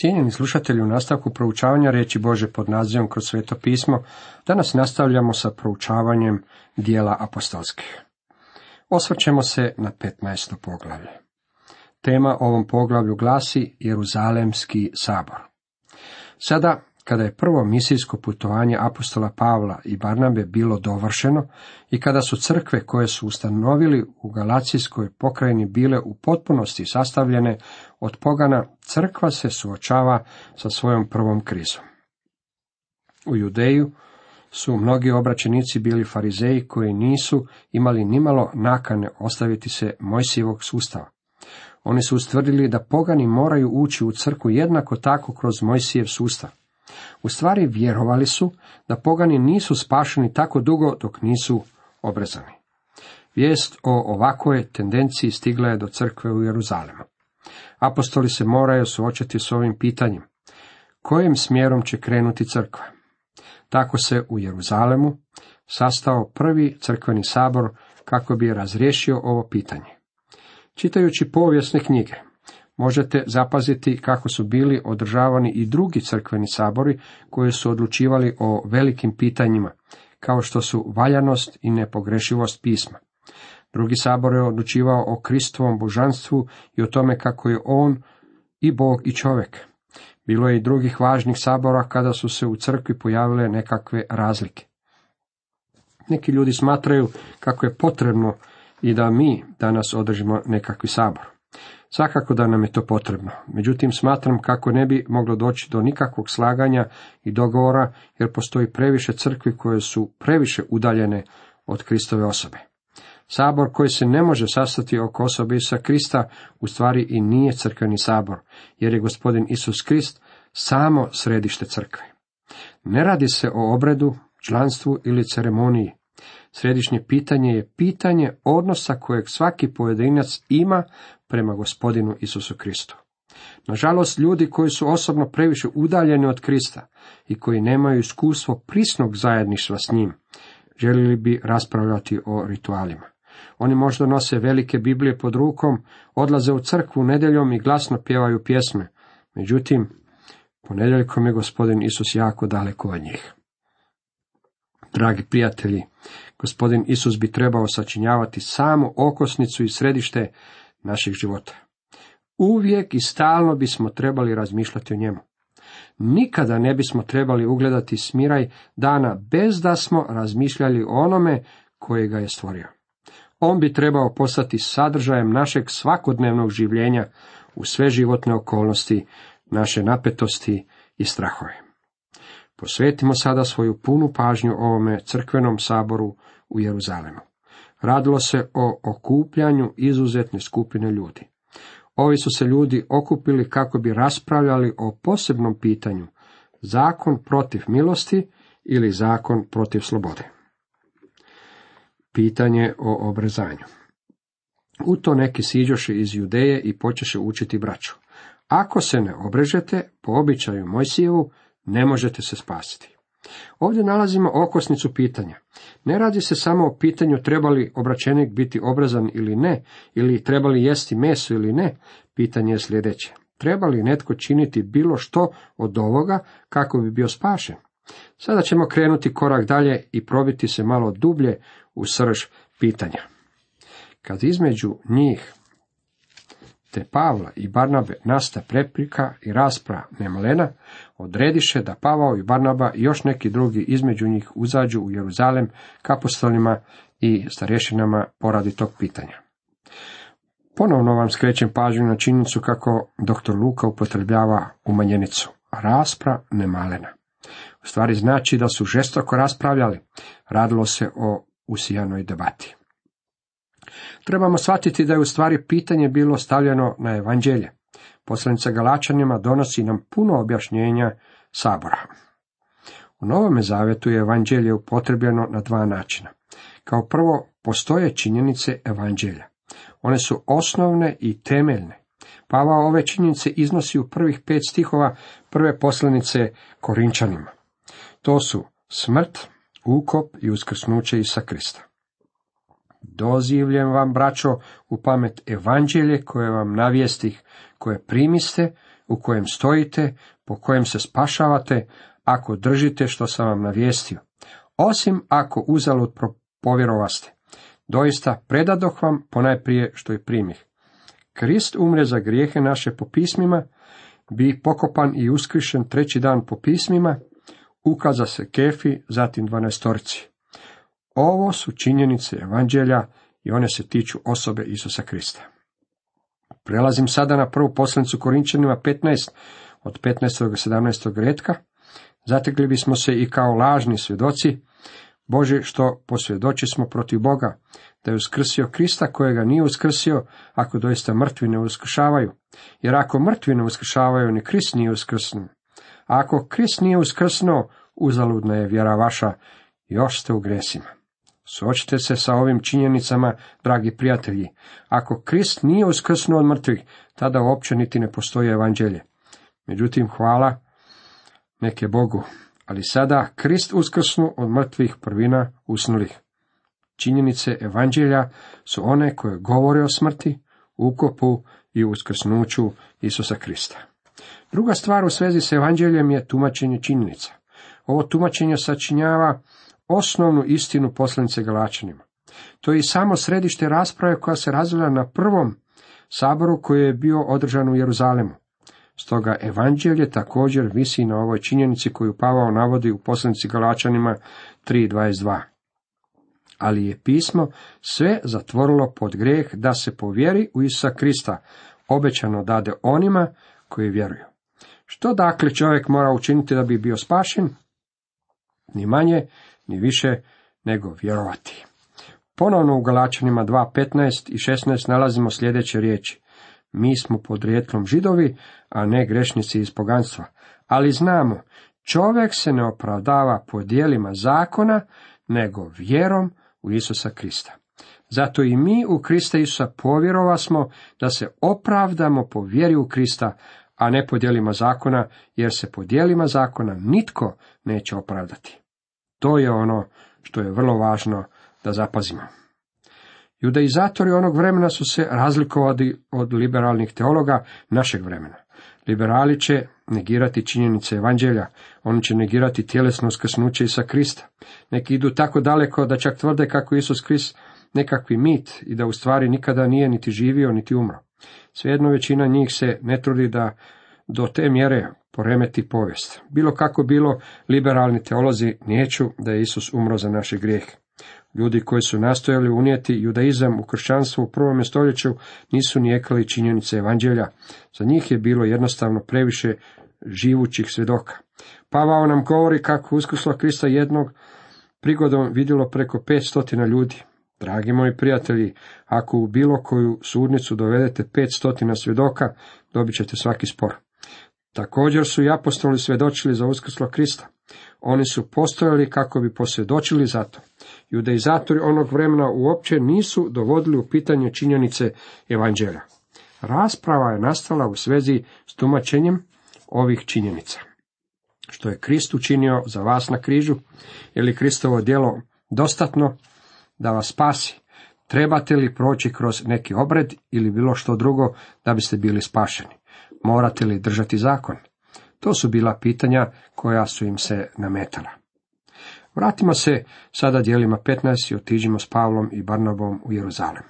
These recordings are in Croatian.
Cijenjeni slušatelji, u nastavku proučavanja reći Bože pod nazivom kroz sveto pismo, danas nastavljamo sa proučavanjem dijela apostolskih. Osvrćemo se na 15. poglavlje. Tema ovom poglavlju glasi Jeruzalemski sabor. Sada kada je prvo misijsko putovanje apostola Pavla i Barnabe bilo dovršeno i kada su crkve koje su ustanovili u Galacijskoj pokrajini bile u potpunosti sastavljene od pogana, crkva se suočava sa svojom prvom krizom. U Judeju su mnogi obraćenici bili farizeji koji nisu imali nimalo nakane ostaviti se Mojsijevog sustava. Oni su ustvrdili da pogani moraju ući u crku jednako tako kroz Mojsijev sustav. U stvari vjerovali su da pogani nisu spašeni tako dugo dok nisu obrezani. Vijest o ovakvoj tendenciji stigla je do crkve u Jeruzalemu. Apostoli se moraju suočiti s ovim pitanjem. Kojim smjerom će krenuti crkva? Tako se u Jeruzalemu sastao prvi crkveni sabor kako bi razriješio ovo pitanje. Čitajući povijesne knjige, možete zapaziti kako su bili održavani i drugi crkveni sabori koji su odlučivali o velikim pitanjima, kao što su valjanost i nepogrešivost pisma. Drugi sabor je odlučivao o Kristovom božanstvu i o tome kako je on i Bog i čovjek. Bilo je i drugih važnih sabora kada su se u crkvi pojavile nekakve razlike. Neki ljudi smatraju kako je potrebno i da mi danas održimo nekakvi sabor. Svakako da nam je to potrebno. Međutim, smatram kako ne bi moglo doći do nikakvog slaganja i dogovora, jer postoji previše crkvi koje su previše udaljene od Kristove osobe. Sabor koji se ne može sastati oko osobe Isusa Krista, u stvari i nije crkveni sabor, jer je gospodin Isus Krist samo središte crkve. Ne radi se o obredu, članstvu ili ceremoniji. Središnje pitanje je pitanje odnosa kojeg svaki pojedinac ima prema gospodinu Isusu Kristu. Nažalost, ljudi koji su osobno previše udaljeni od Krista i koji nemaju iskustvo prisnog zajedništva s njim, željeli bi raspravljati o ritualima. Oni možda nose velike Biblije pod rukom, odlaze u crkvu nedjeljom i glasno pjevaju pjesme. Međutim, ponedjeljkom je gospodin Isus jako daleko od njih. Dragi prijatelji, gospodin Isus bi trebao sačinjavati samu okosnicu i središte naših života. Uvijek i stalno bismo trebali razmišljati o njemu. Nikada ne bismo trebali ugledati smiraj dana bez da smo razmišljali o onome koji ga je stvorio. On bi trebao postati sadržajem našeg svakodnevnog življenja u sve životne okolnosti, naše napetosti i strahove. Posvetimo sada svoju punu pažnju ovome crkvenom saboru u Jeruzalemu. Radilo se o okupljanju izuzetne skupine ljudi. Ovi su se ljudi okupili kako bi raspravljali o posebnom pitanju, zakon protiv milosti ili zakon protiv slobode. Pitanje o obrezanju. U to neki siđoše iz Judeje i počeše učiti braću. Ako se ne obrežete, po običaju Mojsijevu, ne možete se spasiti. Ovdje nalazimo okosnicu pitanja. Ne radi se samo o pitanju treba li obraćenik biti obrazan ili ne, ili treba li jesti meso ili ne. Pitanje je sljedeće. Treba li netko činiti bilo što od ovoga kako bi bio spašen? Sada ćemo krenuti korak dalje i probiti se malo dublje u srž pitanja. Kad između njih te Pavla i Barnabe nasta preprika i rasprava nemalena, odrediše da Pavao i Barnaba i još neki drugi između njih uzađu u Jeruzalem k apostolima i starješinama poradi tog pitanja. Ponovno vam skrećem pažnju na činjenicu kako dr. Luka upotrebljava umanjenicu. Raspra nemalena. U stvari znači da su žestoko raspravljali. Radilo se o usijanoj debati. Trebamo shvatiti da je u stvari pitanje bilo stavljeno na evanđelje. Poslanica Galačanima donosi nam puno objašnjenja sabora. U Novome Zavetu je evanđelje upotrebljeno na dva načina. Kao prvo, postoje činjenice evanđelja. One su osnovne i temeljne. Pavao ove činjenice iznosi u prvih pet stihova prve poslanice Korinčanima. To su smrt, ukop i uskrsnuće Isa Krista. Dozivljem vam, braćo, u pamet evanđelje koje vam navijestih, koje primiste, u kojem stojite, po kojem se spašavate, ako držite što sam vam navijestio. Osim ako uzalud povjerovaste. Doista predadoh vam ponajprije što je primih. Krist umre za grijehe naše po pismima, bi pokopan i uskrišen treći dan po pismima, ukaza se Kefi, zatim dvanaestorici. Ovo su činjenice evanđelja i one se tiču osobe Isusa Krista. Prelazim sada na prvu poslanicu Korinčanima 15, od 15. do 17. redka. Zatekli bismo se i kao lažni svjedoci, Bože što posvjedoči smo protiv Boga, da je uskrsio Krista kojega nije uskrsio, ako doista mrtvi ne uskršavaju. Jer ako mrtvi ne uskršavaju, ni Krist nije uskrsnuo. A ako Krist nije uskrsnuo, uzaludna je vjera vaša, još ste u gresima. Suočite se sa ovim činjenicama, dragi prijatelji. Ako Krist nije uskrsnuo od mrtvih, tada uopće niti ne postoji evanđelje. Međutim, hvala neke Bogu. Ali sada Krist uskrsnu od mrtvih prvina usnulih. Činjenice evanđelja su one koje govore o smrti, ukopu i uskrsnuću Isusa Krista. Druga stvar u svezi s evanđeljem je tumačenje činjenica. Ovo tumačenje sačinjava osnovnu istinu poslanice Galačanima. To je i samo središte rasprave koja se razvila na prvom saboru koji je bio održan u Jeruzalemu. Stoga evanđelje također visi na ovoj činjenici koju Pavao navodi u poslanici Galačanima 3.22. Ali je pismo sve zatvorilo pod grijeh da se povjeri u Isusa Krista, obećano dade onima koji vjeruju. Što dakle čovjek mora učiniti da bi bio spašen? Ni manje, ni više nego vjerovati. Ponovno u Galačanima 2.15 i 16 nalazimo sljedeće riječi. Mi smo podrijetlom židovi, a ne grešnici iz poganstva. Ali znamo, čovjek se ne opravdava po dijelima zakona, nego vjerom u Isusa Krista. Zato i mi u Krista Isusa povjerova smo da se opravdamo po vjeri u Krista, a ne po dijelima zakona, jer se po dijelima zakona nitko neće opravdati. To je ono što je vrlo važno da zapazimo. Judaizatori onog vremena su se razlikovali od liberalnih teologa našeg vremena. Liberali će negirati činjenice evanđelja, oni će negirati tjelesno uskrsnuće Isa Krista. Neki idu tako daleko da čak tvrde kako Isus Krist nekakvi mit i da u stvari nikada nije niti živio niti umro. Svejedno većina njih se ne trudi da do te mjere poremeti povijest. Bilo kako bilo, liberalni teolozi niječu da je Isus umro za naše grijehe. Ljudi koji su nastojali unijeti judaizam u kršćanstvo u prvom stoljeću nisu nijekali činjenice evanđelja. Za njih je bilo jednostavno previše živućih svjedoka. Pavao nam govori kako uskrslo Krista jednog prigodom vidjelo preko 500 ljudi. Dragi moji prijatelji, ako u bilo koju sudnicu dovedete 500 svjedoka, dobit ćete svaki spor. Također su i apostoli svjedočili za uskrslo Krista. Oni su postojali kako bi posvjedočili za to. Judeizatori onog vremena uopće nisu dovodili u pitanje činjenice evanđelja. Rasprava je nastala u svezi s tumačenjem ovih činjenica. Što je Krist učinio za vas na križu, je li Kristovo djelo dostatno da vas spasi? Trebate li proći kroz neki obred ili bilo što drugo da biste bili spašeni? Morate li držati zakon? To su bila pitanja koja su im se nametala. Vratimo se sada dijelima 15 i otiđimo s Pavlom i Barnabom u Jeruzalem.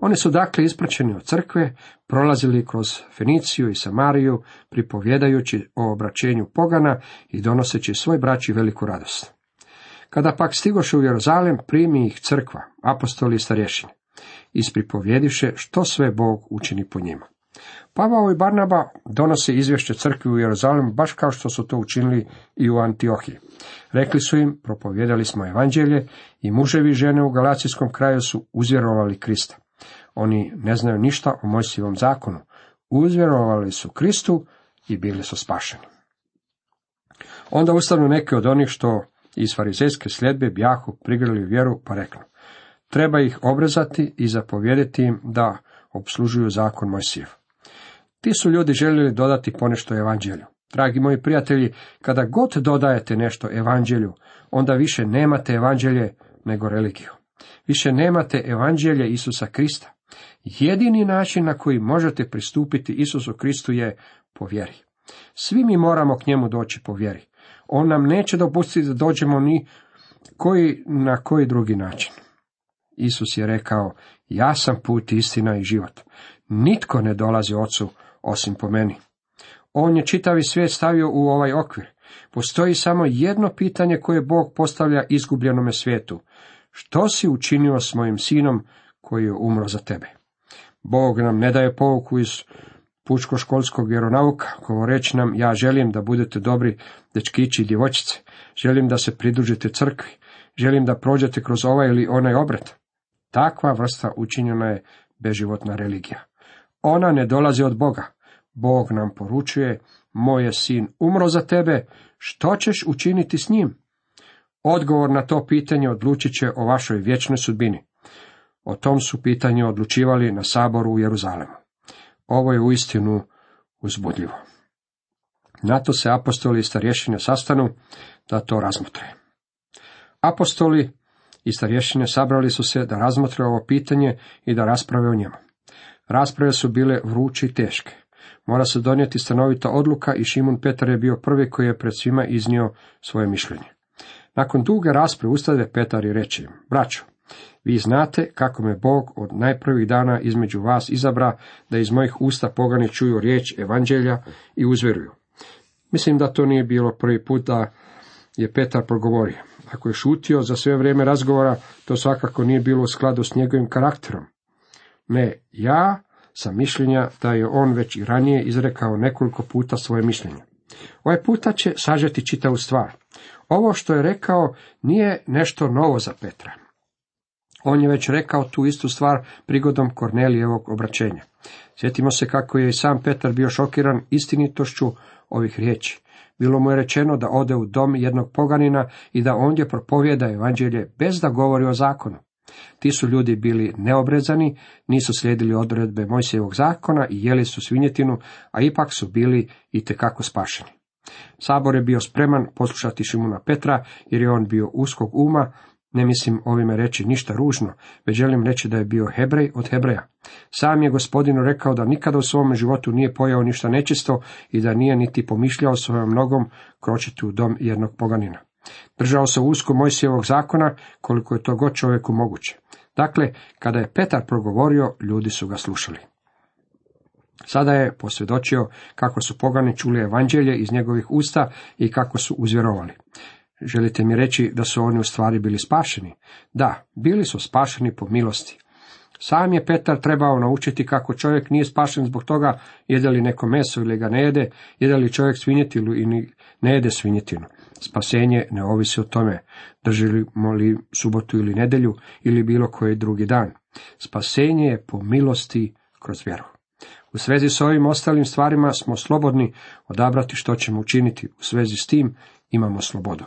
Oni su dakle ispraćeni od crkve, prolazili kroz Feniciju i Samariju, pripovjedajući o obraćenju pogana i donoseći svoj braći veliku radost. Kada pak stigoše u Jeruzalem, primi ih crkva, apostoli i starješine, ispripovjediše što sve Bog učini po njima. Pavao i Barnaba donose izvješće crkvi u Jeruzalemu baš kao što su to učinili i u Antiohiji. Rekli su im, propovjedali smo evanđelje i muževi žene u Galacijskom kraju su uzvjerovali Krista. Oni ne znaju ništa o Mojsivom zakonu. Uzvjerovali su Kristu i bili su spašeni. Onda ustanu neki od onih što iz farizejske sljedbe bjahu prigrali vjeru pa reknu. Treba ih obrezati i zapovjediti im da obslužuju zakon Mojsijev. Ti su ljudi željeli dodati ponešto evanđelju. Dragi moji prijatelji, kada god dodajete nešto evanđelju, onda više nemate evanđelje nego religiju. Više nemate evanđelje Isusa Krista. Jedini način na koji možete pristupiti Isusu Kristu je po vjeri. Svi mi moramo k njemu doći po vjeri. On nam neće dopustiti da dođemo ni koji na koji drugi način. Isus je rekao, ja sam put, istina i život. Nitko ne dolazi ocu osim po meni. On je čitavi svijet stavio u ovaj okvir. Postoji samo jedno pitanje koje Bog postavlja izgubljenome svijetu. Što si učinio s mojim sinom koji je umro za tebe? Bog nam ne daje pouku iz pučko-školskog vjeronauka, govoreći nam, ja želim da budete dobri dečkići i djevojčice, želim da se pridružite crkvi, želim da prođete kroz ovaj ili onaj obred. Takva vrsta učinjena je beživotna religija. Ona ne dolazi od Boga. Bog nam poručuje, moj je sin umro za tebe, što ćeš učiniti s njim? Odgovor na to pitanje odlučit će o vašoj vječnoj sudbini. O tom su pitanju odlučivali na saboru u Jeruzalemu. Ovo je uistinu uzbudljivo. Na to se apostoli i starješine sastanu da to razmotre. Apostoli i starješine sabrali su se da razmotre ovo pitanje i da rasprave o njemu. Rasprave su bile vruće i teške. Mora se donijeti stanovita odluka i Šimun Petar je bio prvi koji je pred svima iznio svoje mišljenje. Nakon duge rasprave ustade Petar i reče im, braćo, vi znate kako me Bog od najprvih dana između vas izabra da iz mojih usta pogani čuju riječ evanđelja i uzveruju. Mislim da to nije bilo prvi put da je Petar progovorio. Ako je šutio za sve vrijeme razgovora, to svakako nije bilo u skladu s njegovim karakterom. Ne, ja sam mišljenja da je on već i ranije izrekao nekoliko puta svoje mišljenje. Ovaj puta će sažeti čitavu stvar. Ovo što je rekao nije nešto novo za Petra. On je već rekao tu istu stvar prigodom Kornelijevog obraćenja. Sjetimo se kako je i sam Petar bio šokiran istinitošću ovih riječi. Bilo mu je rečeno da ode u dom jednog poganina i da ondje propovjeda evanđelje bez da govori o zakonu. Ti su ljudi bili neobrezani, nisu slijedili odredbe Mojsijevog zakona i jeli su svinjetinu, a ipak su bili i tekako spašeni. Sabor je bio spreman poslušati Šimuna Petra, jer je on bio uskog uma, ne mislim ovime reći ništa ružno, već želim reći da je bio Hebrej od Hebreja. Sam je gospodinu rekao da nikada u svom životu nije pojao ništa nečisto i da nije niti pomišljao svojom nogom kročiti u dom jednog poganina. Držao se usko Mojsijevog zakona, koliko je to god čovjeku moguće. Dakle, kada je Petar progovorio, ljudi su ga slušali. Sada je posvjedočio kako su pogani čuli evanđelje iz njegovih usta i kako su uzvjerovali. Želite mi reći da su oni u stvari bili spašeni? Da, bili su spašeni po milosti. Sam je Petar trebao naučiti kako čovjek nije spašen zbog toga jede li neko meso ili ga ne jede, jede li čovjek svinjetinu ili ne jede svinjetinu. Spasenje ne ovisi o tome, držimo li subotu ili nedjelju ili bilo koji drugi dan. Spasenje je po milosti kroz vjeru. U svezi s ovim ostalim stvarima smo slobodni odabrati što ćemo učiniti. U svezi s tim imamo slobodu.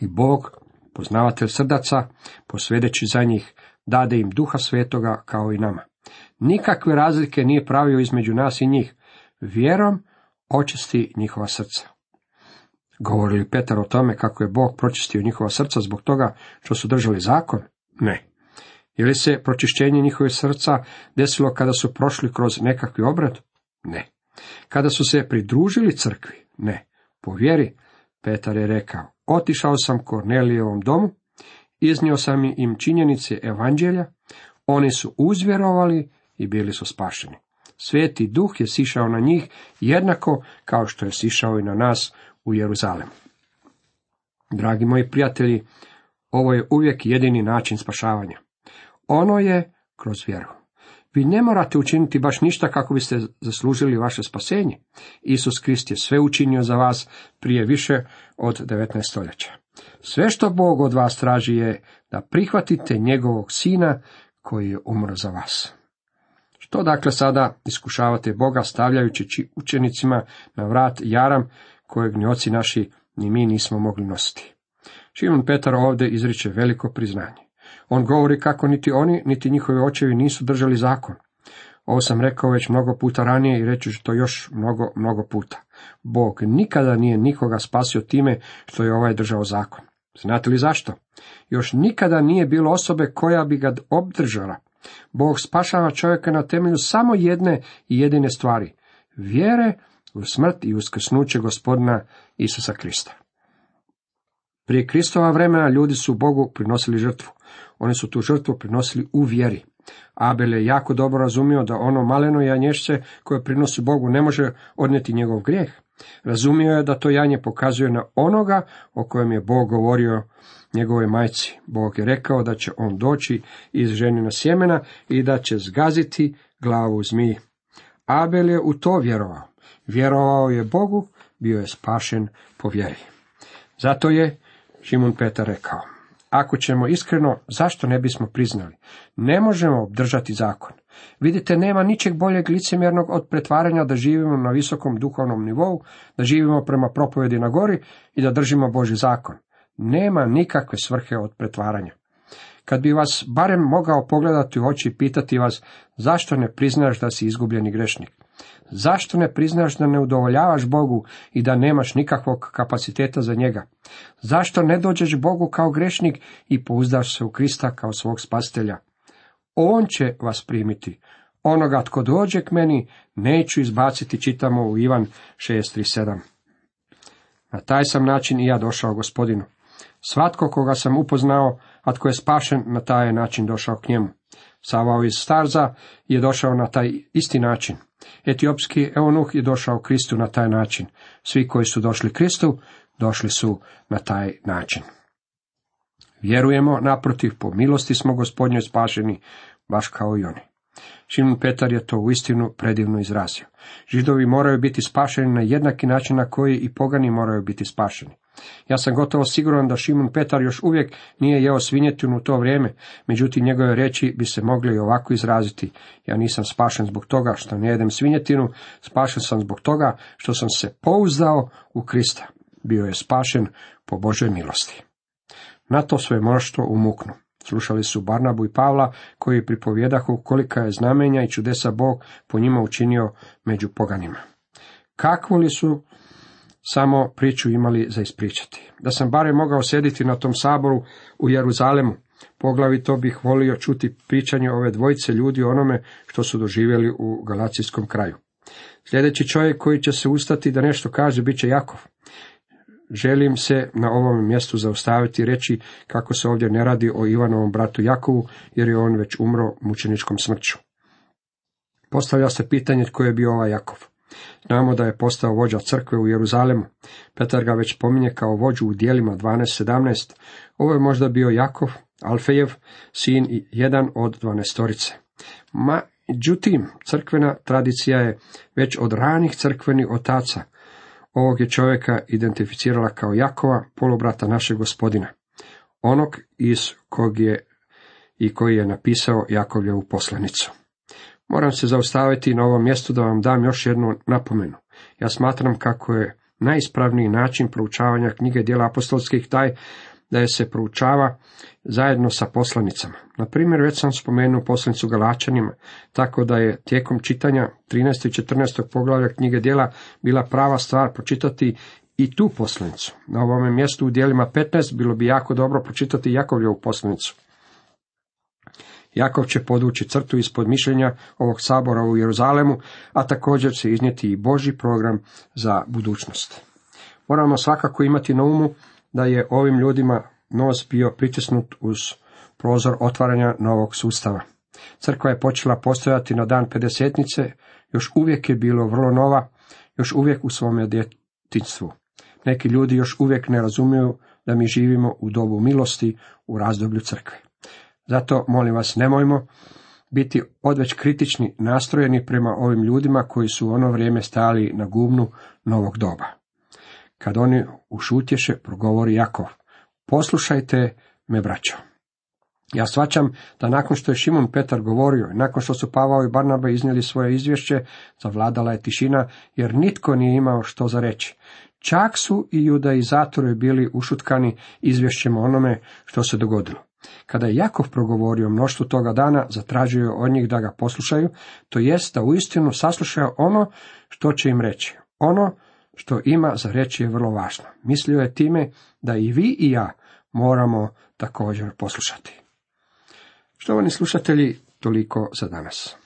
I Bog, poznavatelj srdaca, posvedeći za njih, dade im duha svetoga kao i nama. Nikakve razlike nije pravio između nas i njih. Vjerom očisti njihova srca. Govori li Petar o tome kako je Bog pročistio njihova srca zbog toga što su držali zakon? Ne. Je li se pročišćenje njihovih srca desilo kada su prošli kroz nekakvi obrad? Ne. Kada su se pridružili crkvi? Ne. Po vjeri, Petar je rekao, otišao sam Kornelijevom domu, iznio sam im činjenice evanđelja, oni su uzvjerovali i bili su spašeni. Sveti duh je sišao na njih jednako kao što je sišao i na nas u Jeruzalemu. Dragi moji prijatelji, ovo je uvijek jedini način spašavanja. Ono je kroz vjeru. Vi ne morate učiniti baš ništa kako biste zaslužili vaše spasenje. Isus Krist je sve učinio za vas prije više od 19. stoljeća. Sve što Bog od vas traži je da prihvatite njegovog sina koji je umro za vas. Što dakle sada iskušavate Boga stavljajući učenicima na vrat jaram kojeg ni oci naši ni mi nismo mogli nositi. Šimon Petar ovdje izriče veliko priznanje. On govori kako niti oni, niti njihovi očevi nisu držali zakon. Ovo sam rekao već mnogo puta ranije i reći ću to još mnogo, mnogo puta. Bog nikada nije nikoga spasio time što je ovaj držao zakon. Znate li zašto? Još nikada nije bilo osobe koja bi ga obdržala. Bog spašava čovjeka na temelju samo jedne i jedine stvari, vjere u smrt i uskrsnuće gospodina Isusa Krista. Prije Kristova vremena ljudi su Bogu prinosili žrtvu. Oni su tu žrtvu prinosili u vjeri. Abel je jako dobro razumio da ono maleno janješće koje prinosi Bogu ne može odnijeti njegov grijeh. Razumio je da to janje pokazuje na onoga o kojem je Bog govorio njegove majci. Bog je rekao da će on doći iz ženina sjemena i da će zgaziti glavu zmiji. Abel je u to vjerovao. Vjerovao je Bogu, bio je spašen po vjeri. Zato je Šimun Petar rekao, ako ćemo iskreno, zašto ne bismo priznali? Ne možemo obdržati zakon. Vidite, nema ničeg boljeg licemjernog od pretvaranja da živimo na visokom duhovnom nivou, da živimo prema propovedi na gori i da držimo Boži zakon. Nema nikakve svrhe od pretvaranja. Kad bi vas barem mogao pogledati u oči i pitati vas zašto ne priznaš da si izgubljeni grešnik? Zašto ne priznaš da ne udovoljavaš Bogu i da nemaš nikakvog kapaciteta za njega? Zašto ne dođeš Bogu kao grešnik i pouzdaš se u Krista kao svog spastelja? On će vas primiti. Onoga tko dođe k meni, neću izbaciti, čitamo u Ivan 6.3.7. Na taj sam način i ja došao gospodinu. Svatko koga sam upoznao, a tko je spašen, na taj način došao k njemu. Savao iz Starza je došao na taj isti način. Etiopski eunuh je došao Kristu na taj način. Svi koji su došli Kristu, došli su na taj način. Vjerujemo, naprotiv, po milosti smo gospodnjoj spašeni, baš kao i oni. Šimun Petar je to uistinu predivno izrazio. Židovi moraju biti spašeni na jednaki način na koji i pogani moraju biti spašeni. Ja sam gotovo siguran da Šimun Petar još uvijek nije jeo svinjetinu u to vrijeme, međutim njegove reći bi se mogli i ovako izraziti. Ja nisam spašen zbog toga što ne jedem svinjetinu, spašen sam zbog toga što sam se pouzdao u Krista. Bio je spašen po Božoj milosti. Na to svoje mnoštvo umuknu. Slušali su Barnabu i Pavla, koji pripovjedahu kolika je znamenja i čudesa Bog po njima učinio među poganima. Kakvu li su samo priču imali za ispričati. Da sam barem mogao sjediti na tom saboru u Jeruzalemu, poglavito bih volio čuti pričanje ove dvojice ljudi o onome što su doživjeli u Galacijskom kraju. Sljedeći čovjek koji će se ustati da nešto kaže, bit će Jakov. Želim se na ovom mjestu zaustaviti i reći kako se ovdje ne radi o Ivanovom bratu Jakovu, jer je on već umro mučeničkom smrću. Postavlja se pitanje tko je bio ovaj Jakov. Znamo da je postao vođa crkve u Jeruzalemu. Petar ga već pominje kao vođu u dijelima 12.17. Ovo je možda bio Jakov, Alfejev, sin i jedan od dvanestorice. Međutim, crkvena tradicija je već od ranih crkvenih otaca ovog je čovjeka identificirala kao Jakova, polubrata našeg gospodina, onog iz kog je i koji je napisao Jakovljevu poslanicu. Moram se zaustaviti na ovom mjestu da vam dam još jednu napomenu. Ja smatram kako je najispravniji način proučavanja knjige dijela apostolskih taj da je se proučava zajedno sa poslanicama. Na primjer, već sam spomenuo poslanicu Galačanima, tako da je tijekom čitanja 13. i 14. poglavlja knjige dijela bila prava stvar pročitati i tu poslanicu. Na ovome mjestu u dijelima 15 bilo bi jako dobro pročitati Jakovljevu poslanicu. Jakov će podući crtu ispod mišljenja ovog sabora u Jeruzalemu, a također će iznijeti i Boži program za budućnost. Moramo svakako imati na umu da je ovim ljudima nos bio pritisnut uz prozor otvaranja novog sustava. Crkva je počela postojati na dan pedesetnice, još uvijek je bilo vrlo nova, još uvijek u svome djetinstvu. Neki ljudi još uvijek ne razumiju da mi živimo u dobu milosti u razdoblju crkve. Zato, molim vas, nemojmo biti odveć kritični nastrojeni prema ovim ljudima koji su u ono vrijeme stali na gubnu novog doba. Kad oni ušutješe, progovori Jakov, poslušajte me, braćo. Ja svačam da nakon što je Šimon Petar govorio, nakon što su Pavao i Barnaba iznijeli svoje izvješće, zavladala je tišina, jer nitko nije imao što za reći. Čak su i judaizatori bili ušutkani izvješćem onome što se dogodilo. Kada je Jakov progovorio mnoštvu toga dana, zatražio je od njih da ga poslušaju, to jest da uistinu saslušaju ono što će im reći. Ono što ima za reći je vrlo važno. Mislio je time da i vi i ja moramo također poslušati. Štovani slušatelji, toliko za danas.